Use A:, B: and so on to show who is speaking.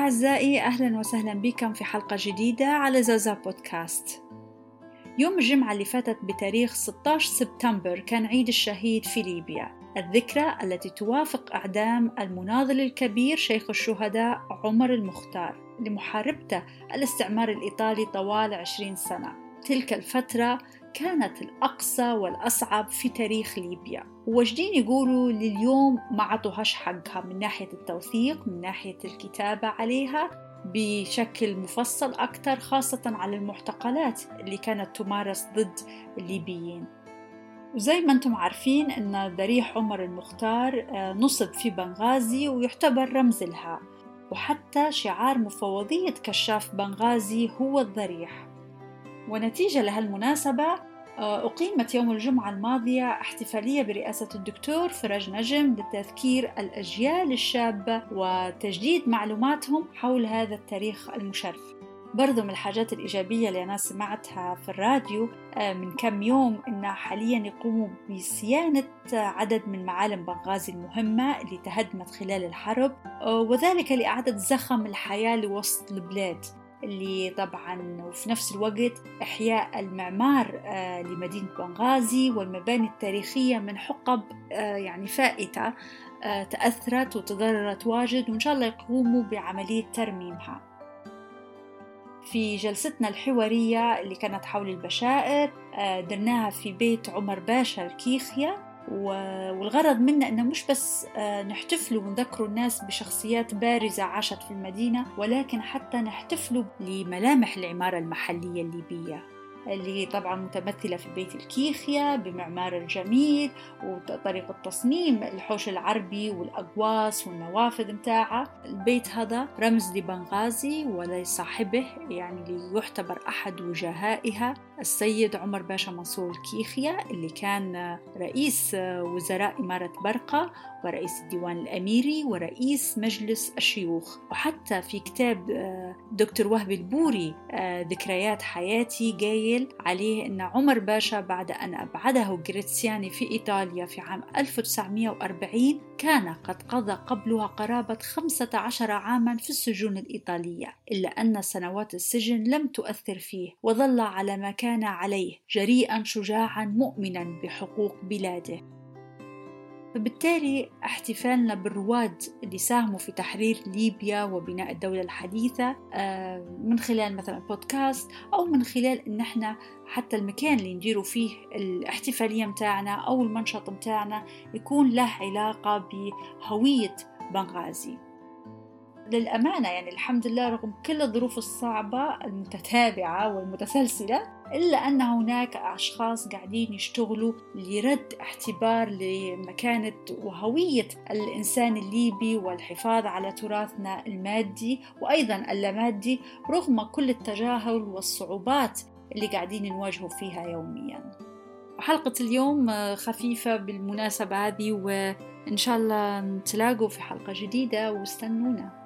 A: أعزائي أهلا وسهلا بكم في حلقة جديدة على زازا بودكاست. يوم الجمعة اللي فاتت بتاريخ 16 سبتمبر كان عيد الشهيد في ليبيا. الذكرى التي توافق إعدام المناضل الكبير شيخ الشهداء عمر المختار لمحاربته الاستعمار الإيطالي طوال 20 سنة. تلك الفترة كانت الأقصى والأصعب في تاريخ ليبيا. وواجدين يقولوا لليوم ما عطوهاش حقها من ناحية التوثيق من ناحية الكتابة عليها بشكل مفصل أكثر خاصة على المعتقلات اللي كانت تمارس ضد الليبيين. وزي ما أنتم عارفين إن ضريح عمر المختار آه، نصب في بنغازي ويعتبر رمز لها. وحتى شعار مفوضية كشاف بنغازي هو الضريح ونتيجة لهالمناسبة آه، أقيمت يوم الجمعة الماضية احتفالية برئاسة الدكتور فرج نجم لتذكير الأجيال الشابة وتجديد معلوماتهم حول هذا التاريخ المشرف. برضو من الحاجات الإيجابية اللي أنا سمعتها في الراديو آه، من كم يوم إن حاليا يقوموا بصيانة عدد من معالم بنغازي المهمة اللي تهدمت خلال الحرب آه، وذلك لإعادة زخم الحياة لوسط البلاد. اللي طبعا وفي نفس الوقت إحياء المعمار آه، لمدينة بنغازي والمباني التاريخية من حقب آه، يعني فائتة آه، تأثرت وتضررت واجد وإن شاء الله يقوموا بعملية ترميمها. في جلستنا الحوارية اللي كانت حول البشائر درناها في بيت عمر باشا الكيخيا. والغرض منا إنه مش بس آه، نحتفلوا ونذكروا الناس بشخصيات بارزة عاشت في المدينة ولكن حتى نحتفلوا لملامح العمارة المحلية الليبية. اللي طبعا متمثلة في بيت الكيخيا بمعمار الجميل وطريقة تصميم الحوش العربي والأقواس والنوافذ متاعها. البيت هذا رمز لبنغازي ولصاحبه يعني اللي يعتبر أحد وجهائها. السيد عمر باشا منصور الكيخيا اللي كان رئيس وزراء إمارة برقة ورئيس الديوان الأميري ورئيس مجلس الشيوخ. وحتى في كتاب آه، دكتور وهبي البوري آه، ذكريات حياتي قايل عليه أن عمر باشا بعد أن أبعده جريتسياني في إيطاليا في عام 1940 كان قد قضى قبلها قرابة 15 عاما في السجون الإيطالية إلا أن سنوات السجن لم تؤثر فيه وظل على ما كان عليه جريئا شجاعا مؤمنا بحقوق بلاده. فبالتالي احتفالنا بالرواد اللي ساهموا في تحرير ليبيا وبناء الدولة الحديثة آه، من خلال مثلا بودكاست أو من خلال إن إحنا حتى المكان اللي نديروا فيه الاحتفالية متاعنا أو المنشط متاعنا يكون له علاقة بهوية بنغازي. للأمانة يعني الحمد لله رغم كل الظروف الصعبة المتتابعة والمتسلسلة إلا أن هناك أشخاص قاعدين يشتغلوا لرد اعتبار لمكانة وهوية الإنسان الليبي والحفاظ على تراثنا المادي وأيضا اللامادي رغم كل التجاهل والصعوبات اللي قاعدين نواجهه فيها يوميا. حلقة اليوم خفيفة بالمناسبة هذه وإن شاء الله نتلاقوا في حلقة جديدة واستنونا.